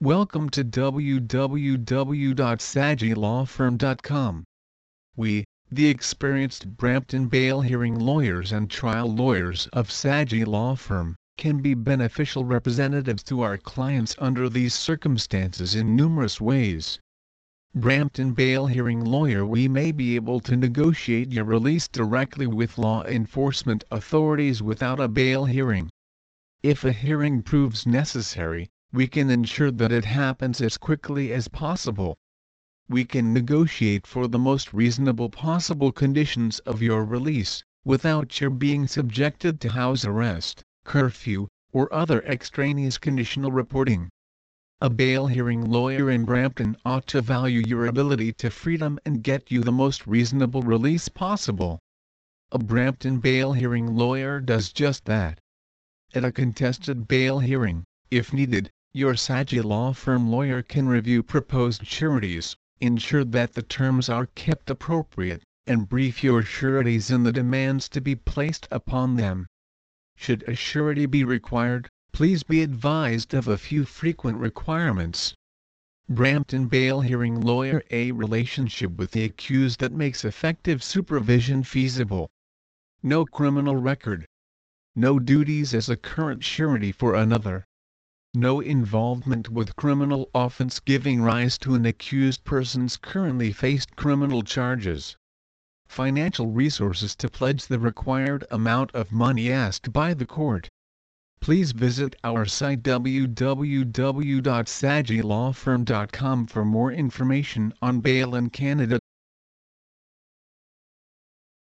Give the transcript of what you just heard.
Welcome to www.saggilawfirm.com. We, the experienced Brampton bail hearing lawyers and trial lawyers of Saggi Law Firm, can be beneficial representatives to our clients under these circumstances in numerous ways. Brampton bail hearing lawyer We may be able to negotiate your release directly with law enforcement authorities without a bail hearing. If a hearing proves necessary, we can ensure that it happens as quickly as possible. We can negotiate for the most reasonable possible conditions of your release, without your being subjected to house arrest, curfew, or other extraneous conditional reporting. A bail hearing lawyer in Brampton ought to value your ability to freedom and get you the most reasonable release possible. A Brampton bail hearing lawyer does just that. At a contested bail hearing, if needed, your Saggi law firm lawyer can review proposed sureties, ensure that the terms are kept appropriate, and brief your sureties in the demands to be placed upon them. Should a surety be required, please be advised of a few frequent requirements. Brampton Bail Hearing Lawyer A relationship with the accused that makes effective supervision feasible. No criminal record. No duties as a current surety for another no involvement with criminal offense giving rise to an accused person's currently faced criminal charges. Financial resources to pledge the required amount of money asked by the court. Please visit our site www.saggilawfirm.com for more information on bail in Canada.